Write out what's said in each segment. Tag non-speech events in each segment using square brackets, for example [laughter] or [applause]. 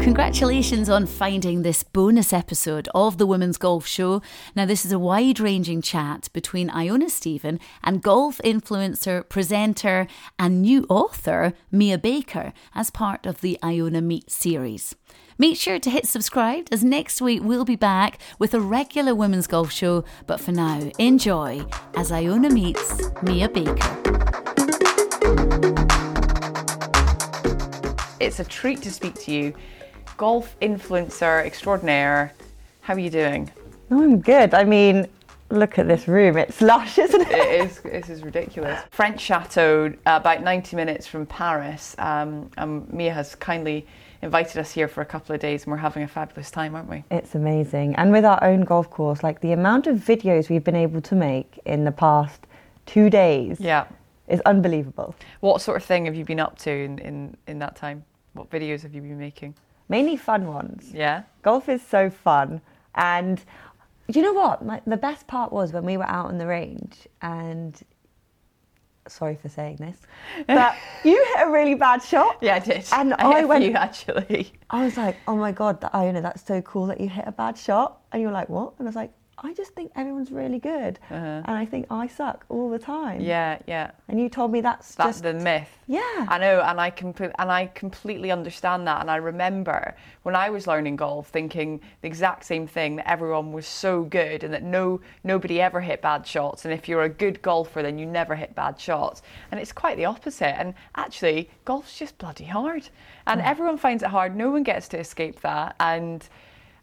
congratulations on finding this bonus episode of the Women's Golf Show. Now, this is a wide ranging chat between Iona Stephen and golf influencer, presenter, and new author Mia Baker as part of the Iona Meet series. Make sure to hit subscribe as next week we'll be back with a regular women's golf show. But for now, enjoy as Iona meets Mia Baker. It's a treat to speak to you golf influencer extraordinaire. How are you doing? Oh, I'm good. I mean, look at this room. It's lush, isn't it? It is. This is ridiculous. French Chateau, about 90 minutes from Paris. Um, and Mia has kindly invited us here for a couple of days, and we're having a fabulous time, aren't we? It's amazing. And with our own golf course, like the amount of videos we've been able to make in the past two days Yeah. is unbelievable. What sort of thing have you been up to in, in, in that time? What videos have you been making? Mainly fun ones. Yeah. Golf is so fun. And you know what? My, the best part was when we were out on the range and. Sorry for saying this, [laughs] but you hit a really bad shot. Yeah, I did. And I, I went- few actually. I was like, oh my God, that Iona, that's so cool that you hit a bad shot. And you're like, what? And I was like, I just think everyone's really good. Uh-huh. And I think I suck all the time. Yeah, yeah. And you told me that's, That's just. the myth. Yeah. I know, and I compl- and I completely understand that. And I remember when I was learning golf, thinking the exact same thing that everyone was so good, and that no nobody ever hit bad shots. And if you're a good golfer, then you never hit bad shots. And it's quite the opposite. And actually, golf's just bloody hard, and everyone finds it hard. No one gets to escape that. And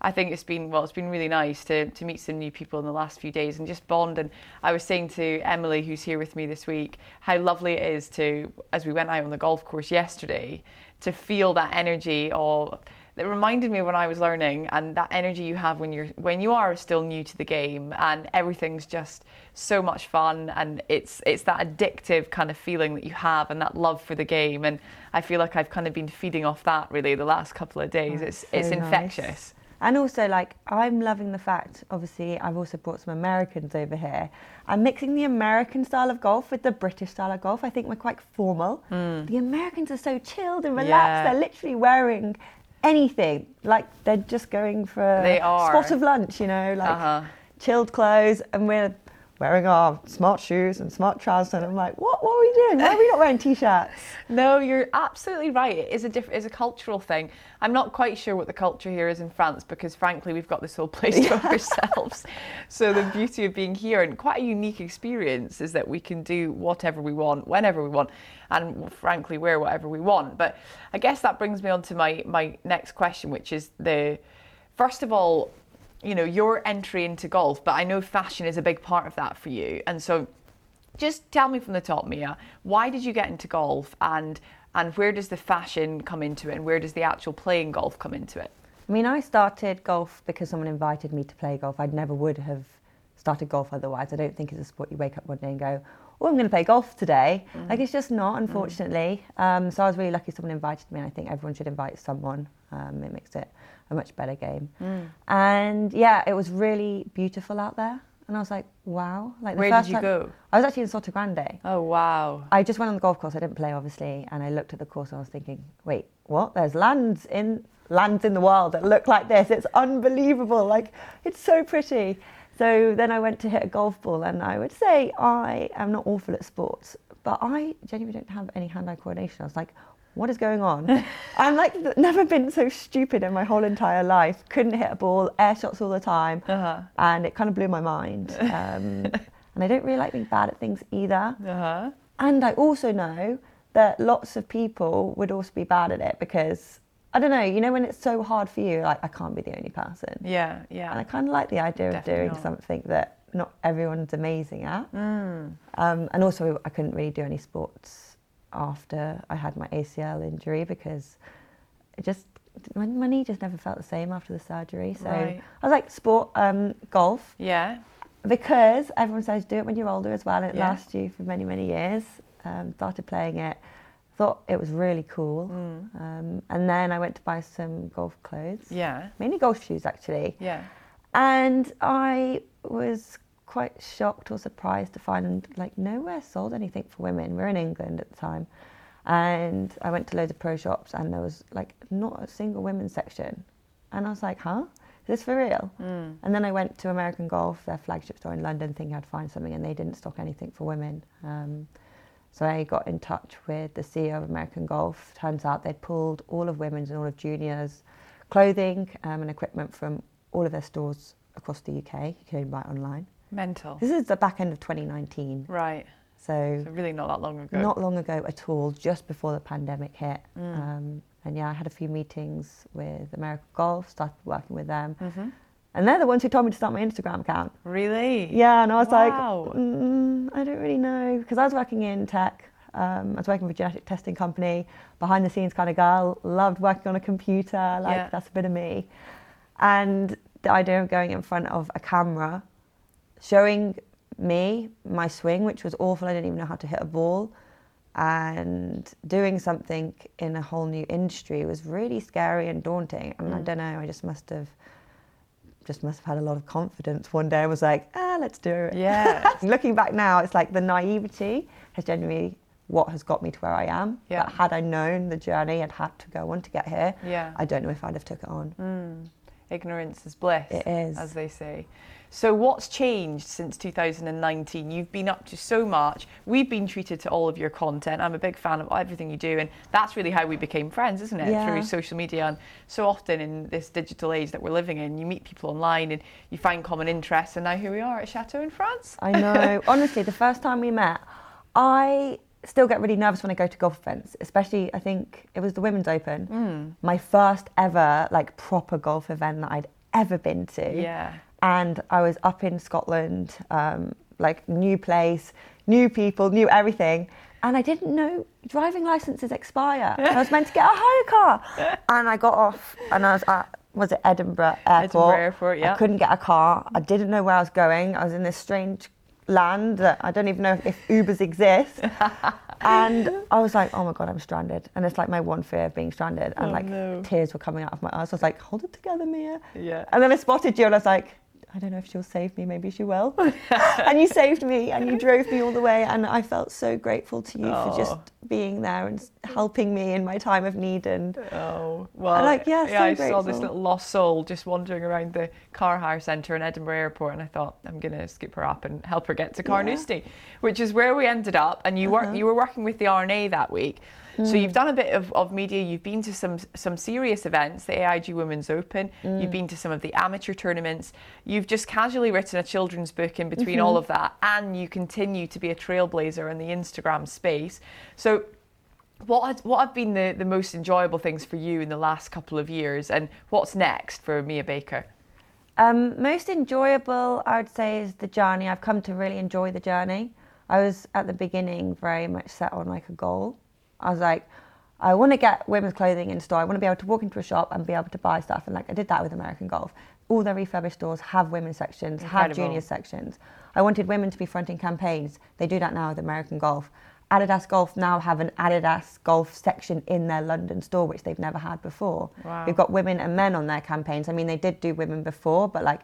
I think it's been well, it's been really nice to, to meet some new people in the last few days and just bond. And I was saying to Emily, who's here with me this week, how lovely it is to, as we went out on the golf course yesterday, to feel that energy of. It reminded me when I was learning, and that energy you have when you're when you are still new to the game, and everything's just so much fun, and it's it's that addictive kind of feeling that you have, and that love for the game. And I feel like I've kind of been feeding off that really the last couple of days. it's it's so nice. infectious. And also, like, I'm loving the fact, obviously, I've also brought some Americans over here. I'm mixing the American style of golf with the British style of golf. I think we're quite formal. The Americans are so chilled and relaxed. Yeah. They're literally wearing anything. Like, they're just going for They a are. spot of lunch, you know, like Uh-huh. chilled clothes. And we're wearing our smart shoes and smart trousers. And I'm like, what, what are we doing? Why are we not wearing t shirts? [laughs] No, you're absolutely right. It is a diff- it's a cultural thing. I'm not quite sure what the culture here is in France because, frankly, we've got this whole place to [laughs] ourselves. So the beauty of being here and quite a unique experience is that we can do whatever we want, whenever we want, and frankly, wear whatever we want. But I guess that brings me on to my my next question, which is the first of all, you know, your entry into golf. But I know fashion is a big part of that for you, and so just tell me from the top, Mia, why did you get into golf and and where does the fashion come into it and where does the actual playing golf come into it? I mean, I started golf because someone invited me to play golf. I never would have started golf otherwise. I don't think it's a sport you wake up one day and go, oh, I'm going to play golf today. Like, it's just not, unfortunately. Um, so I was really lucky someone invited me, and I think everyone should invite someone. Um, it makes it a much better game. And yeah, it was really beautiful out there. And I was like, wow. Like the Where did you time- go? I was actually in Sotogrande. Oh wow. I just went on the golf course. I didn't play, obviously, and I looked at the course and I was thinking, wait, what? There's lands in lands in the world that look like this. It's unbelievable. Like it's so pretty. So then I went to hit a golf ball, and I would say I am not awful at sports, but I genuinely don't have any hand-eye coordination. I was like, what is going on? [laughs] I'm like never been so stupid in my whole entire life. Couldn't hit a ball, air shots all the time, Uh-huh. and it kind of blew my mind. Um, [laughs] and I don't really like being bad at things either. Uh-huh. And I also know that lots of people would also be bad at it because I don't know, you know, when it's so hard for you, like I can't be the only person. Yeah, yeah. And I kind of like the idea of doing not. something that not everyone's amazing at. Mm. Um, and also, I couldn't really do any sports after I had my ACL injury because it just my, my knee just never felt the same after the surgery. So Right. I was like, sport, um, golf, Yeah. because everyone says do it when you're older as well, and it Yeah. lasts you for many, many years. Um, started playing it, thought it was really cool, Mm. um, and then I went to buy some golf clothes, Yeah. mainly golf shoes actually, Yeah. and I was quite shocked or surprised to find like nowhere sold anything for women. We're in England at the time. And I went to loads of pro shops and there was like not a single women's section. And I was like, huh? Is this for real? Mm. And then I went to American Golf, their flagship store in London, thinking I'd find something, and they didn't stock anything for women. Um, so I got in touch with the CEO of American Golf. Turns out they'd pulled all of women's and all of juniors' clothing um, and equipment from all of their stores across the UK. You can only buy it online. Mental. This is the back end of 2019, Right. so So really not that long ago. not long ago at all, just before the pandemic hit. Mm. Um, and yeah, I had a few meetings with American Golf, started working with them. hmm And they're the ones who told me to start my Instagram account. Really? Yeah, and I was Wow. like, mm, I don't really know. Because I was working in tech. Um, I was working for a genetic testing company, behind the scenes kind of girl, loved working on a computer, like Yeah. that's a bit of me. And the idea of going in front of a camera, showing me my swing, which was awful, I didn't even know how to hit a ball, and doing something in a whole new industry was really scary and daunting. And I Mm. don't know, I just must have just must have had a lot of confidence. One day I was like, ah, let's do it. Yeah. [laughs] Looking back now, it's like the naivety has generally what has got me to where I am. Yeah. But had I known the journey I'd had to go on to get here, yeah. I don't know if I'd have took it on. Mm. Ignorance is bliss, It is. as they say. So, what's changed since 2019? You've been up to so much. We've been treated to all of your content. I'm a big fan of everything you do, and that's really how we became friends, isn't it? Yeah. Through social media. And so often in this digital age that we're living in, you meet people online and you find common interests, and now here we are at Chateau in France. I know. [laughs] Honestly, the first time we met, I still get really nervous when I go to golf events, especially I think it was the Women's Open. Mm. My first ever like proper golf event that I'd ever been to. Yeah. And I was up in Scotland, um, like new place, new people, new everything. And I didn't know driving licenses expire. I was meant to get a hire car. [laughs] And I got off and I was at, was it Edinburgh Airport? Edinburgh Airport, yeah. I couldn't get a car. I didn't know where I was going. I was in this strange land that I don't even know if Ubers exist. [laughs] and I was like, oh my God, I'm stranded. And it's like my one fear of being stranded. And Oh, like no. tears were coming out of my eyes. I was like, hold it together, Mia. Yeah. And then I spotted you and I was like, I don't know if she'll save me, maybe she will. [laughs] and you saved me and you drove me all the way and I felt so grateful to you for Oh. just being there and helping me in my time of need and Oh well, like, yeah, yeah. so I saw this little lost soul just wandering around the car hire centre in Edinburgh Airport, and I thought I'm gonna scoop her up and help her get to Carnoustie, which is where we ended up. And you Uh-huh. work, you were working with the R&A that week, so Mm. you've done a bit of, of media. You've been to some some serious events, the AIG Women's Open. Mm. You've been to some of the amateur tournaments. You've just casually written a children's book in between Mm-hmm. all of that, and you continue to be a trailblazer in the Instagram space. So what has, what have been the, the most enjoyable things for you in the last couple of years, and what's next for Mia Baker? Um, most enjoyable, I would say, is the journey. I've come to really enjoy the journey. I was at the beginning very much set on like a goal. I was like, I want to get women's clothing in store. I want to be able to walk into a shop and be able to buy stuff. And like I did that with American Golf. All their refurbished stores have women's sections, have junior sections. I wanted women to be fronting campaigns. They do that now with American Golf. Adidas Golf now have an Adidas Golf section in their London store, which they've never had before. Wow. We've got women and men on their campaigns. I mean, they did do women before, but like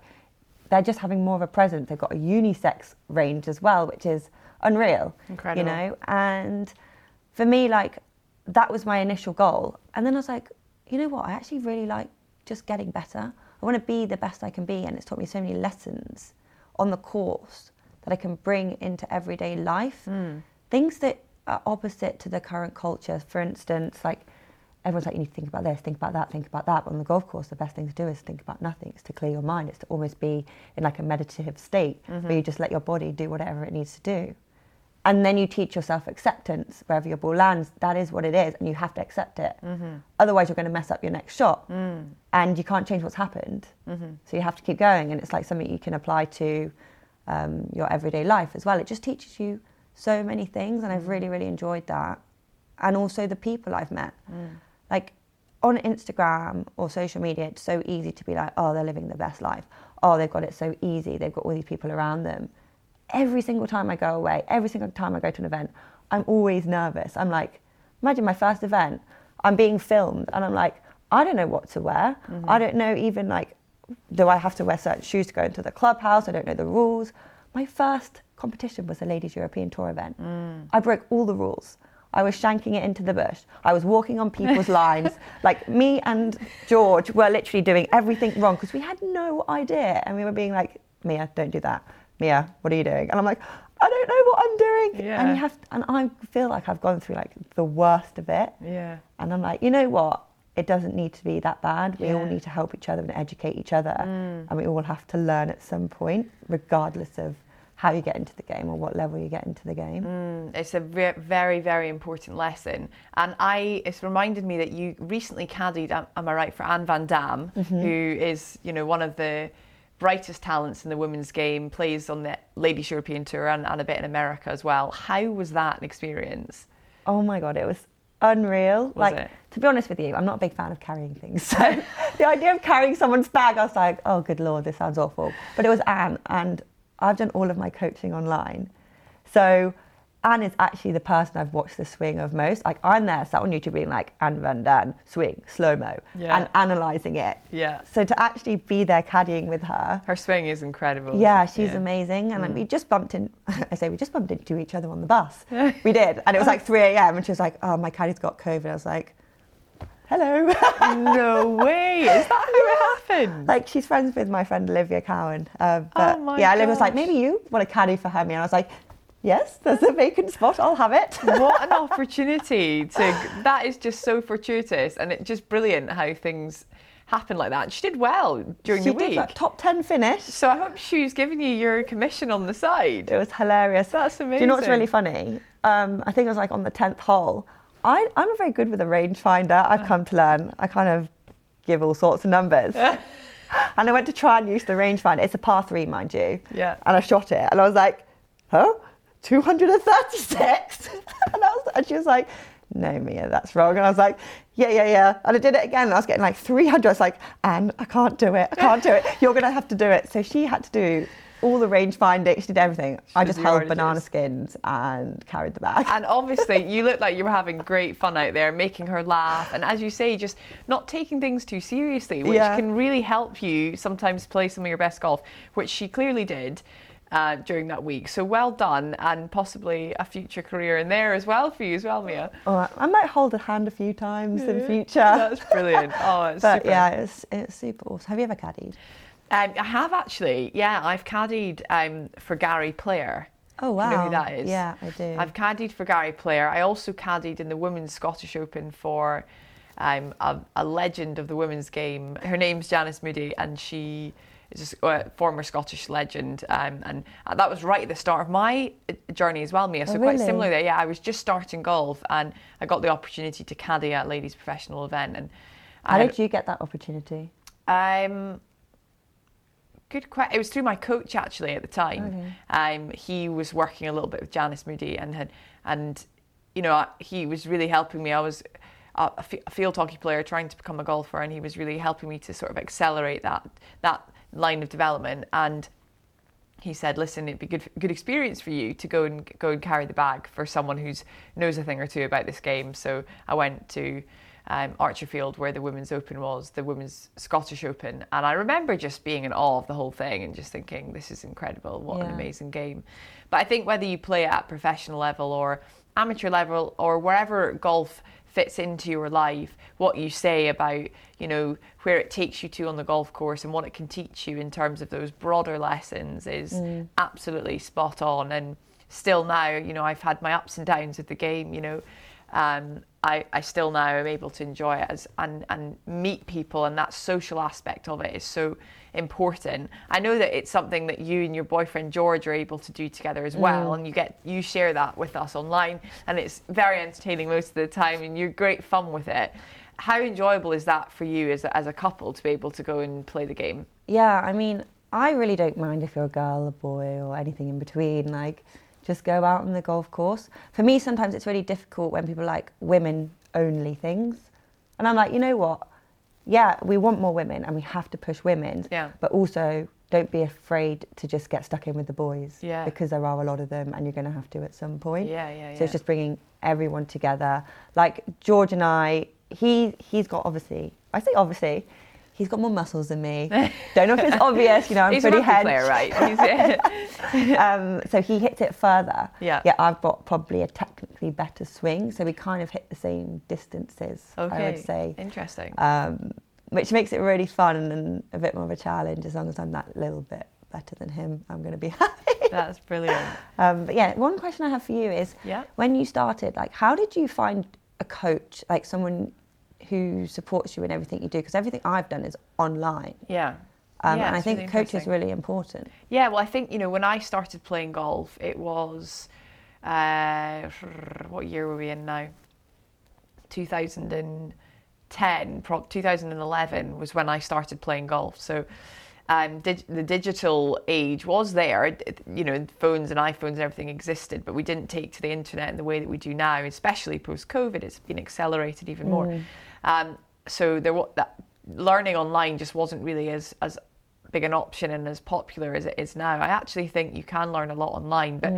they're just having more of a presence. They've got a unisex range as well, which is unreal. Incredible. You know, and for me, like that was my initial goal. And then I was like, you know what? I actually really like just getting better. I want to be the best I can be, and it's taught me so many lessons on the course that I can bring into everyday life. Hmm. Things that are opposite to the current culture. For instance, like everyone's like, you need to think about this, think about that, think about that. But on the golf course, the best thing to do is think about nothing. It's to clear your mind. It's to almost be in like a meditative state where mm-hmm. you just let your body do whatever it needs to do. And then you teach yourself acceptance wherever your ball lands. That is what it is, and you have to accept it. Mm-hmm. Otherwise, you're going to mess up your next shot, mm. and you can't change what's happened. Mm-hmm. So you have to keep going, and it's like something you can apply to um, your everyday life as well. It just teaches you so many things, and I've mm-hmm. really, really enjoyed that. And also the people I've met. Mm. Like on Instagram or social media, it's so easy to be like, oh, they're living the best life. Oh, they've got it so easy. They've got all these people around them. Every single time I go away, every single time I go to an event, I'm always nervous. I'm like, imagine my first event, I'm being filmed, and I'm like, I don't know what to wear. Mm-hmm. I don't know even like, do I have to wear certain shoes to go into the clubhouse? I don't know the rules. My first competition was a ladies European Tour event. Mm. I broke all the rules. I was shanking it into the bush. I was walking on people's [laughs] lines. Like me and George were literally doing everything wrong because we had no idea. And we were being like, Mia, don't do that. Mia, what are you doing? And I'm like, I don't know what I'm doing. Yeah. And you have, and I feel like I've gone through like the worst of it. Yeah. And I'm like, you know what? It doesn't need to be that bad. We all Yeah. Mm. need to help each other and educate each other. And we all have to learn at some point, regardless of how you get into the game or what level you get into the game. Mm, It's a ve- very, very important lesson. And I, it's reminded me that you recently caddied, am, am I right, for Anne Van Dam, Mm-hmm. who is, you know, one of the brightest talents in the women's game, plays on the Ladies European Tour and, and a bit in America as well. How was that an experience? Oh my god, it was unreal. like it? to be honest with you, I'm not a big fan of carrying things. [laughs] So the idea of carrying someone's bag, I was like, oh good lord, this sounds awful. But it was Anne, and I've done all of my coaching online. So Anne is actually the person I've watched the swing of most. Like I'm there, sat on YouTube being like Anne Van Dam swing slow mo Yeah. and analysing it. Yeah. So to actually be there caddying with her, Her swing is incredible. yeah, she's Yeah. amazing. And like, we just bumped in, [laughs] I say we just bumped into each other on the bus. [laughs] we did. And it was like 3 a.m. And she was like, oh, my caddy's got COVID. I was like, hello. no [laughs] way. Is that how it happened? like, she's friends with my friend Olivia Cowan. Um, but Oh my yeah, Olivia was like, maybe you want a caddy for her. Me, and I was like, yes, there's a vacant spot. I'll have it. [laughs] what an [laughs] opportunity to that is just so fortuitous and it's just brilliant how things happen like that she did well during she the did week that top 10 finish. so i hope she's giving you your commission on the side It was hilarious. That's amazing. Do you know what's really funny? Um, I think it was like on the 10th hole. I, I'm very good with a rangefinder. I've come to learn. I kind of give all sorts of numbers. [laughs] and I went to try and use the rangefinder. It's a par three, mind you. Yeah. And I shot it. And I was like, huh? 236? [laughs] and, I was, and she was like, no, Mia, that's wrong. And I was like, yeah, yeah, yeah. And I did it again. And I was getting like 300. I was like, Anne, I can't do it. I can't do it. You're going to have to do it. So she had to do all the range finding. She did everything. I just held banana skins and carried the bag. and obviously you looked like you were having great fun out there making her laugh and as you say just not taking things too seriously which Yeah. can really help you sometimes play some of your best golf which she clearly did uh, during that week so well done and possibly a future career in there as well for you as well mia right, I might hold a hand a few times in the future. that's brilliant [laughs] oh it's but super. yeah, it's, it's super awesome. Have you ever caddied? Um, I have actually, yeah. I've caddied um, for Gary Player. Oh wow! You know who that is? Yeah, I do. I've caddied for Gary Player. I also caddied in the Women's Scottish Open for um, a, a legend of the women's game. Her name's Janice Moody, and she is a a former Scottish legend. Um, and that was right at the start of my uh, journey as well, Mia. So Oh, quite similar there. Yeah, I was just starting golf, and I got the opportunity to caddy at a ladies' professional event. And How I did you get that opportunity? um, good question. It was through my coach actually at the time. Okay. Um, he was working a little bit with Janice Moody, and had, and you know he was really helping me. I was a field hockey player trying to become a golfer, and he was really helping me to sort of accelerate that that line of development. And he said, "Listen, it'd be good good experience for you to go and go and carry the bag for someone who knows a thing or two about this game." So I went to um, Archerfield, where the Women's Open was, the Women's Scottish Open, and I remember just being in awe of the whole thing and just thinking, "This is incredible! What an amazing game!" But I think whether you play at professional level or amateur level or wherever golf fits into your life, what you say about, you know, where it takes you to on the golf course and what it can teach you in terms of those broader lessons is absolutely spot on. And still now, you know, I've had my ups and downs with the game, you know. Um, I, I still now am able to enjoy it as and, and meet people and that social aspect of it is so important. I know that it's something that you and your boyfriend George are able to do together as well mm. and you get you share that with us online and it's very entertaining most of the time and you're great fun with it. How enjoyable is that for you as a, as a couple to be able to go and play the game? Yeah, I mean, I really don't mind if you're a girl, a boy, or anything in between. Like, just go out on the golf course. For me, sometimes it's really difficult when people like women only things. And I'm like, you know what? Yeah, we want more women and we have to push women. Yeah. But also, don't be afraid to just get stuck in with the boys. Yeah. Because there are a lot of them and you're going to have to at some point. Yeah, yeah, So it's just bringing everyone together. Like George and I, he he's got obviously, I say obviously, He's got more muscles than me. [laughs] Don't know if it's obvious, you know, I'm He's pretty a rugby hench. player, right? [laughs] Um, so he hits it further. Yeah. Yeah, I've got probably a technically better swing, so we kind of hit the same distances. okay. I would say, Interesting. um, which makes it really fun and a bit more of a challenge. As long as I'm that little bit better than him, I'm going to be [laughs] happy. That's brilliant. um, but yeah, one question I have for you is, Yeah. when you started, like, how did you find a coach, like someone who supports you in everything you do? Because everything I've done is online. Yeah. Um, Yeah, and I think really a coach is really important. Yeah, well, I think you know when I started playing golf, it was uh, what year were we in now? 2010, pro- 2011 was when I started playing golf. So. Um, dig- the digital age was there, you know, phones and iPhones and everything existed, but we didn't take to the internet in the way that we do now, especially post COVID. It's been accelerated even more. Um, so there, that learning online just wasn't really as as big an option and as popular as it is now. I actually think you can learn a lot online, but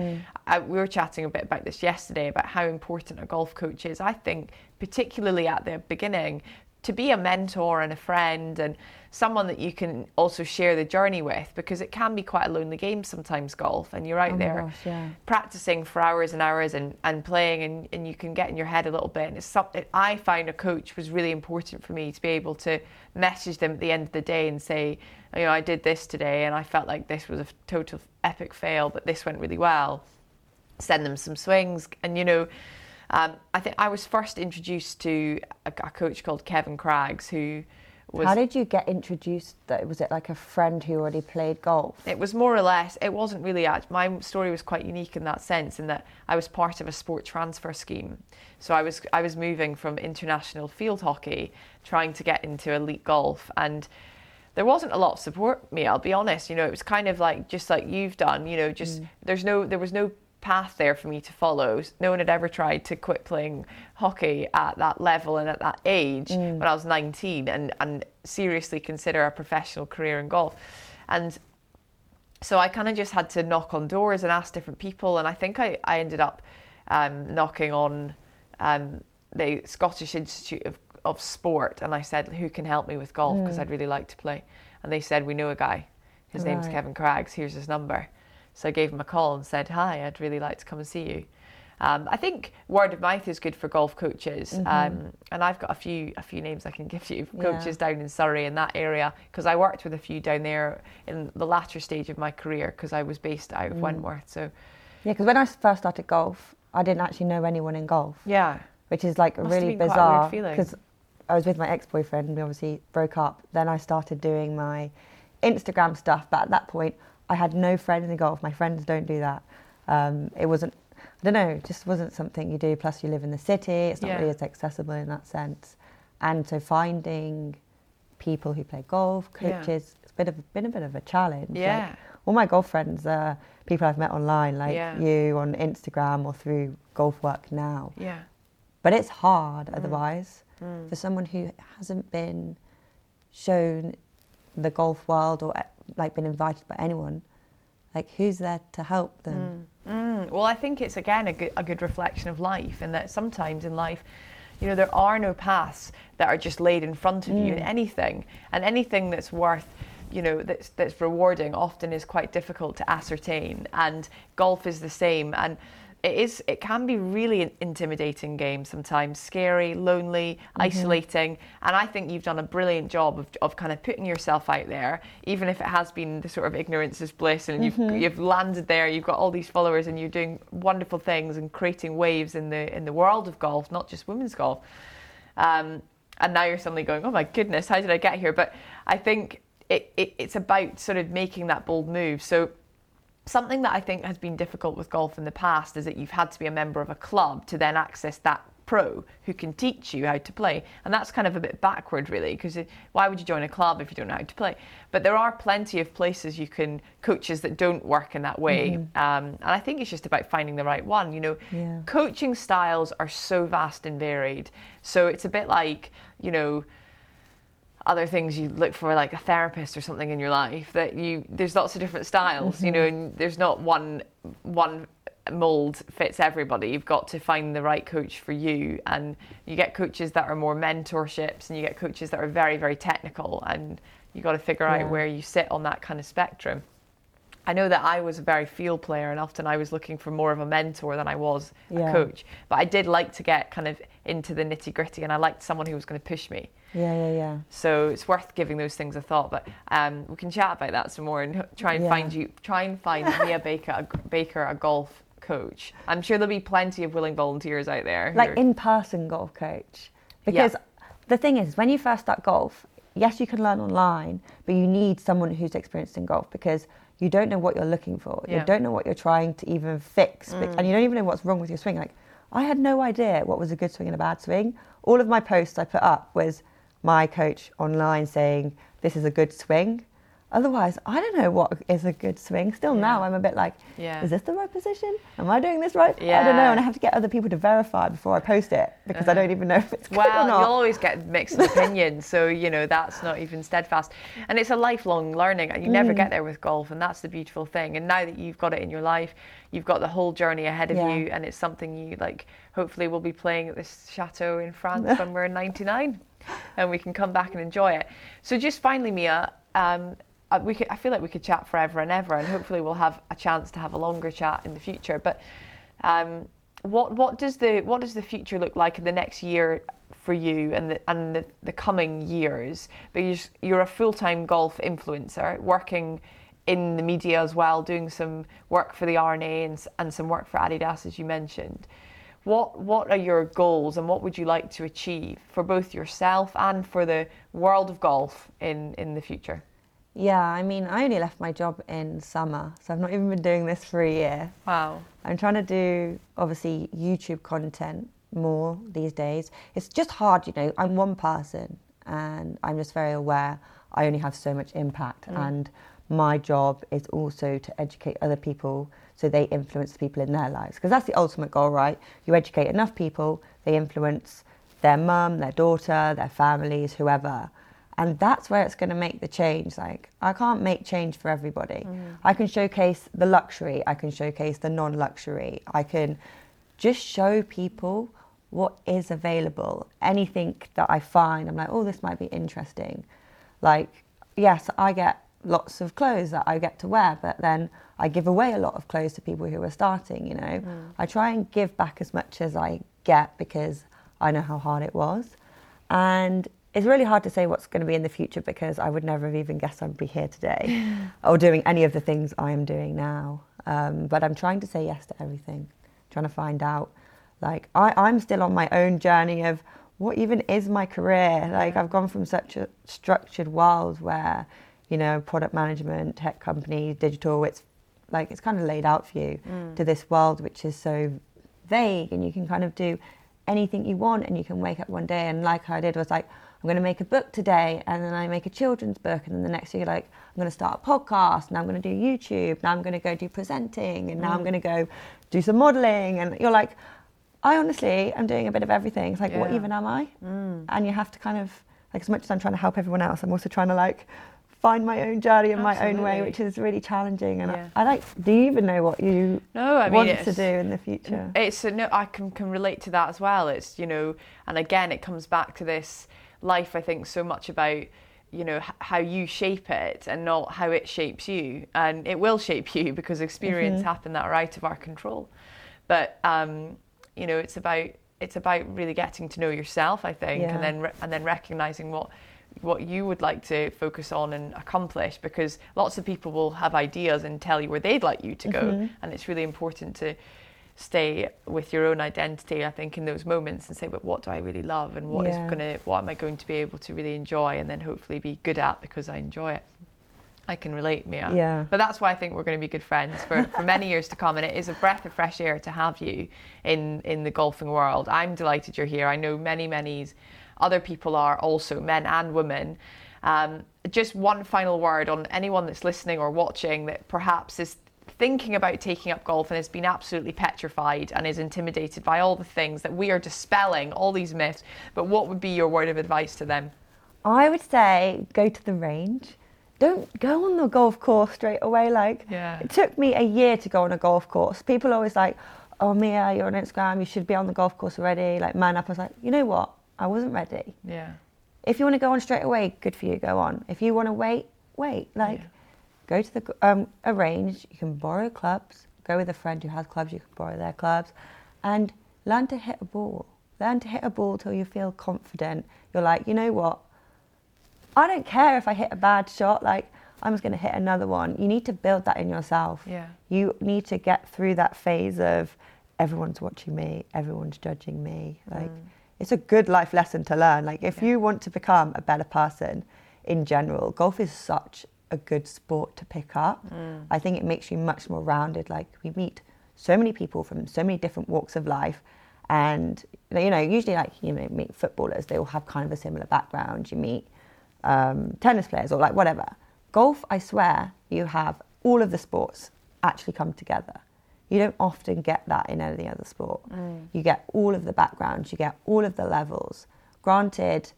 I, we were chatting a bit about this yesterday about how important a golf coach is. I think, particularly at the beginning, to be a mentor and a friend and someone that you can also share the journey with because it can be quite a lonely game sometimes golf and you're out Oh there gosh, yeah. practicing for hours and hours and, and playing and, and you can get in your head a little bit and it's something I found a coach was really important for me to be able to message them at the end of the day and say oh, you know I did this today and I felt like this was a total epic fail but this went really well send them some swings and you know um, I think I was first introduced to a, a coach called Kevin Craggs who was How did you get introduced? That was it like a friend who already played golf? It was more or less, it wasn't really, my story was quite unique in that sense, in that I was part of a sport transfer scheme. So I was, I was moving from international field hockey, trying to get into elite golf. And there wasn't a lot of support me, I'll be honest. You know, it was kind of like, just like you've done, you know, just, there's no, there was no path there for me to follow. No one had ever tried to quit playing hockey at that level and at that age when I was 19 and, and seriously consider a professional career in golf. And so I kind of just had to knock on doors and ask different people. And I think I, I ended up um, knocking on um, the Scottish Institute of, of Sport. And I said, who can help me with golf? Because I'd really like to play. And they said, we know a guy. His name's Kevin Craggs. Here's his number. So I gave him a call and said, hi, I'd really like to come and see you. Um, I think word of mouth is good for golf coaches, um, and I've got a few a few names I can [laughs] give you Yeah. coaches down in Surrey in that area because I worked with a few down there in the latter stage of my career because I was based out of Wentworth. So Yeah, because when I first started golf, I didn't actually know anyone in golf, yeah, which is like Must really been quite a weird bizarre. feeling. Because I was with my ex-boyfriend, and we obviously broke up. Then I started doing my Instagram stuff, but at that point, I had no friends in golf. My friends don't do that. Um, it wasn't. I don't know. Just wasn't something you do. Plus, you live in the city. It's not Yeah. really as accessible in that sense. And so, finding people who play golf, Yeah. coaches, it's been a, been a bit of a challenge. Like, Yeah. all my golf friends are people I've met online, like Yeah. you on Instagram or through Golf Work Now. yeah, But it's hard Mm. otherwise for someone who hasn't been shown the golf world or like been invited by anyone. Like who's there to help them? Mm, well, I think it's again a good, a good reflection of life, in that sometimes in life, you know, there are no paths that are just laid in front of you in anything, and anything that's worth, you know, that's that's rewarding often is quite difficult to ascertain. And golf is the same, and it is it can be really an intimidating game sometimes, scary, lonely, isolating. And I think you've done a brilliant job of, of kind of putting yourself out there, even if it has been the sort of ignorance is bliss, and you've you've landed there, you've got all these followers, and you're doing wonderful things and creating waves in the in the world of golf, not just women's golf. Um, and now you're suddenly going, oh my goodness, how did I get here? But I think it, it, it's about sort of making that bold move. So something that I think has been difficult with golf in the past is that you've had to be a member of a club to then access that pro who can teach you how to play. And that's kind of a bit backward really because why would you join a club if you don't know how to play? But there are plenty of places you can coaches that don't work in that way. Um, and i think it's just about finding the right one you know? Yeah. coaching styles are so vast and varied. So it's a bit like you know other things you look for like a therapist or something in your life that you there's lots of different styles you know mm-hmm. and there's not one one mold fits everybody. You've got to find the right coach for you, and you get coaches that are more mentorships, and you get coaches that are very, very technical, and you got to figure Yeah. out where you sit on that kind of spectrum. I know that I was a very field player, and often I was looking for more of a mentor than I was Yeah. a coach. But I did like to get kind of into the nitty gritty, and I liked someone who was going to push me. Yeah, yeah, yeah. So it's worth giving those things a thought. But um, we can chat about that some more and try and Yeah. find you, try and find Mia Baker, a, Baker, a golf coach. I'm sure there'll be plenty of willing volunteers out there. like are- in-person golf coach because the thing is when you first start golf yes you can learn online but you need someone who's experienced in golf because you don't know what you're looking for Yeah. you don't know what you're trying to even fix be- and you don't even know what's wrong with your swing like i had no idea what was a good swing and a bad swing all of my posts i put up was my coach online saying this is a good swing otherwise i don't know what is a good swing still now i'm a bit like Yeah. is this the right position am i doing this right i don't know and i have to get other people to verify before I post it because I don't even know if it's good or Well, not. you'll always get mixed [laughs] opinions, so you know that's not even steadfast. And it's a lifelong learning, and you never Mm. get there with golf, and that's the beautiful thing. And now that you've got it in your life, you've got the whole journey ahead of Yeah. you, and it's something you like. Hopefully, we'll be playing at this chateau in France [laughs] when we're 99, and we can come back and enjoy it. So, just finally, Mia. Um, uh, we could, I feel like we could chat forever and ever, and hopefully we'll have a chance to have a longer chat in the future. But um, what what does the what does the future look like in the next year for you and the and the, the coming years? Because you're a full time golf influencer, working in the media as well, doing some work for the R&A and, and some work for Adidas, as you mentioned. What what are your goals and what would you like to achieve for both yourself and for the world of golf in in the future? Yeah, I mean, I only left my job in summer, so I've not even been doing this for a year. Wow. I'm trying to do obviously YouTube content more these days. It's just hard, you know. I'm one person and I'm just very aware I only have so much impact mm. and my job is also to educate other people so they influence the people in their lives because that's the ultimate goal, right? You educate enough people, they influence their mum, their daughter, their families, whoever. And that's where it's going to make the change. Like, I can't make change for everybody. Mm. I can showcase the luxury, I can showcase the non luxury, I can just show people what is available. Anything that I find, I'm like, oh, this might be interesting. Like, yes, I get lots of clothes that I get to wear, but then I give away a lot of clothes to people who are starting, you know. Mm. I try and give back as much as I get because I know how hard it was. And it's really hard to say what's going to be in the future because I would never have even guessed I'd be here today [laughs] or doing any of the things I am doing now. Um, but I'm trying to say yes to everything, trying to find out. Like, I, I'm still on my own journey of what even is my career. Like, I've gone from such a structured world where, you know, product management, tech companies, digital, it's like it's kind of laid out for you to this world which is so vague and you can kind of do anything you want and you can wake up one day and like I did was like I'm going to make a book today and then I make a children's book and then the next year like I'm going to start a podcast now I'm going to do YouTube now I'm going to go do presenting and now I'm mm. going to go do some modeling and you're like I honestly am doing a bit of everything. It's like what even am I? Mm. And you have to kind of like as much as I'm trying to help everyone else I'm also trying to like find my own journey in my own way which is really challenging and Yeah. I, I like do you even know what you No, I mean want to do in the future It's a, no, I can can relate to that as well. It's you know, and again, it comes back to this life. I think so much about you know how you shape it and not how it shapes you, and it will shape [laughs] you because experience happen that are out of our control. But um, you know, it's about it's about really getting to know yourself. I think, Yeah. and then re- and then recognizing what what you would like to focus on and accomplish because lots of people will have ideas and tell you where they'd like you to go mm-hmm. and it's really important to stay with your own identity i think in those moments and say but what do i really love and what is Yeah. going to what am i going to be able to really enjoy and then hopefully be good at because i enjoy it I can relate, Mia. Yeah. But that's why I think we're going to be good friends for, for [laughs] many years to come. And it is a breath of fresh air to have you in, in the golfing world. I'm delighted you're here. I know many, many other people are also, men and women. Um, just one final word on anyone that's listening or watching that perhaps is thinking about taking up golf and has been absolutely petrified and is intimidated by all the things that we are dispelling, all these myths. But what would be your word of advice to them? I would say go to the range. don't go on the golf course straight away. Like, Yeah. it took me a year to go on a golf course. People are always like, oh, Mia, you're on Instagram, you should be on the golf course already. Like, man up. I was like, you know what? I wasn't ready. Yeah. If you want to go on straight away, good for you, go on. If you want to wait, wait. Like, Yeah. go to the um, a range, you can borrow clubs, go with a friend who has clubs, you can borrow their clubs, and learn to hit a ball. Learn to hit a ball till you feel confident. You're like, you know what? I don't care if I hit a bad shot, like, I'm just going to hit another one. You need to build that in yourself. Yeah. You need to get through that phase of everyone's watching me, everyone's judging me. Like, it's a good life lesson to learn. Like, if Yeah. you want to become a better person in general, golf is such a good sport to pick up. I think it makes you much more rounded. Like, we meet so many people from so many different walks of life. And, you know, usually, like, you know, meet footballers, they all have kind of a similar background. You meet um, tennis players or like whatever. Golf, I swear, you have all of the sports actually come together. You don't often get that in any other sport. Mm. You get all of the backgrounds, you get all of the levels. Granted,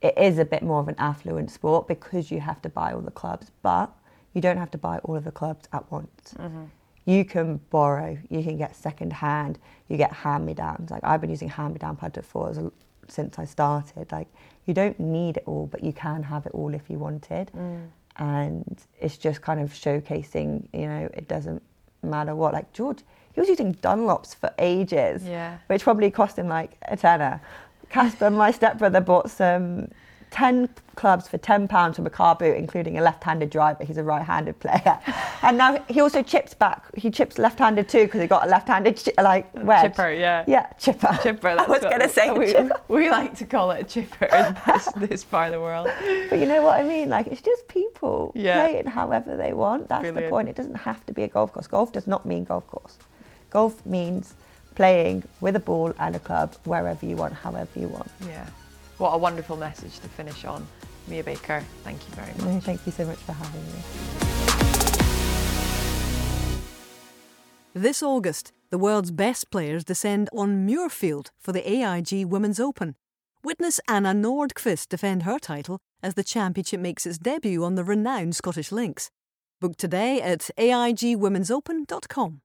it is a bit more of an affluent sport because you have to buy all the clubs, but you don't have to buy all of the clubs at once. Mm-hmm. You can borrow, you can get second hand, you get hand me downs. Like I've been using hand me down for as since I started. Like you don't need it all, but you can have it all if you wanted. Mm. And it's just kind of showcasing, you know, it doesn't matter what. Like George, he was using Dunlops for ages, Yeah. which probably cost him like a tenner. Casper, my stepbrother, bought some 10 clubs for 10 pounds from a car boot, including a left-handed driver. He's a right-handed player. [laughs] And now he also chips back. He chips left-handed too because he got a left-handed chi- like wedge. Chipper, yeah. Yeah, chipper. Chipper. [laughs] I was going to say [laughs] we, we like to call it a chipper in this, this part of the world. But you know what I mean? Like, it's just people Yeah. playing however they want. That's the point. It doesn't have to be a golf course. Golf does not mean golf course. Golf means playing with a ball and a club wherever you want, however you want. Yeah. What a wonderful message to finish on. Mia Baker, thank you very much. Thank you so much for having me. This August, the world's best players descend on Muirfield for the AIG Women's Open. Witness Anna Nordqvist defend her title as the championship makes its debut on the renowned Scottish links. Book today at aigwomensopen.com.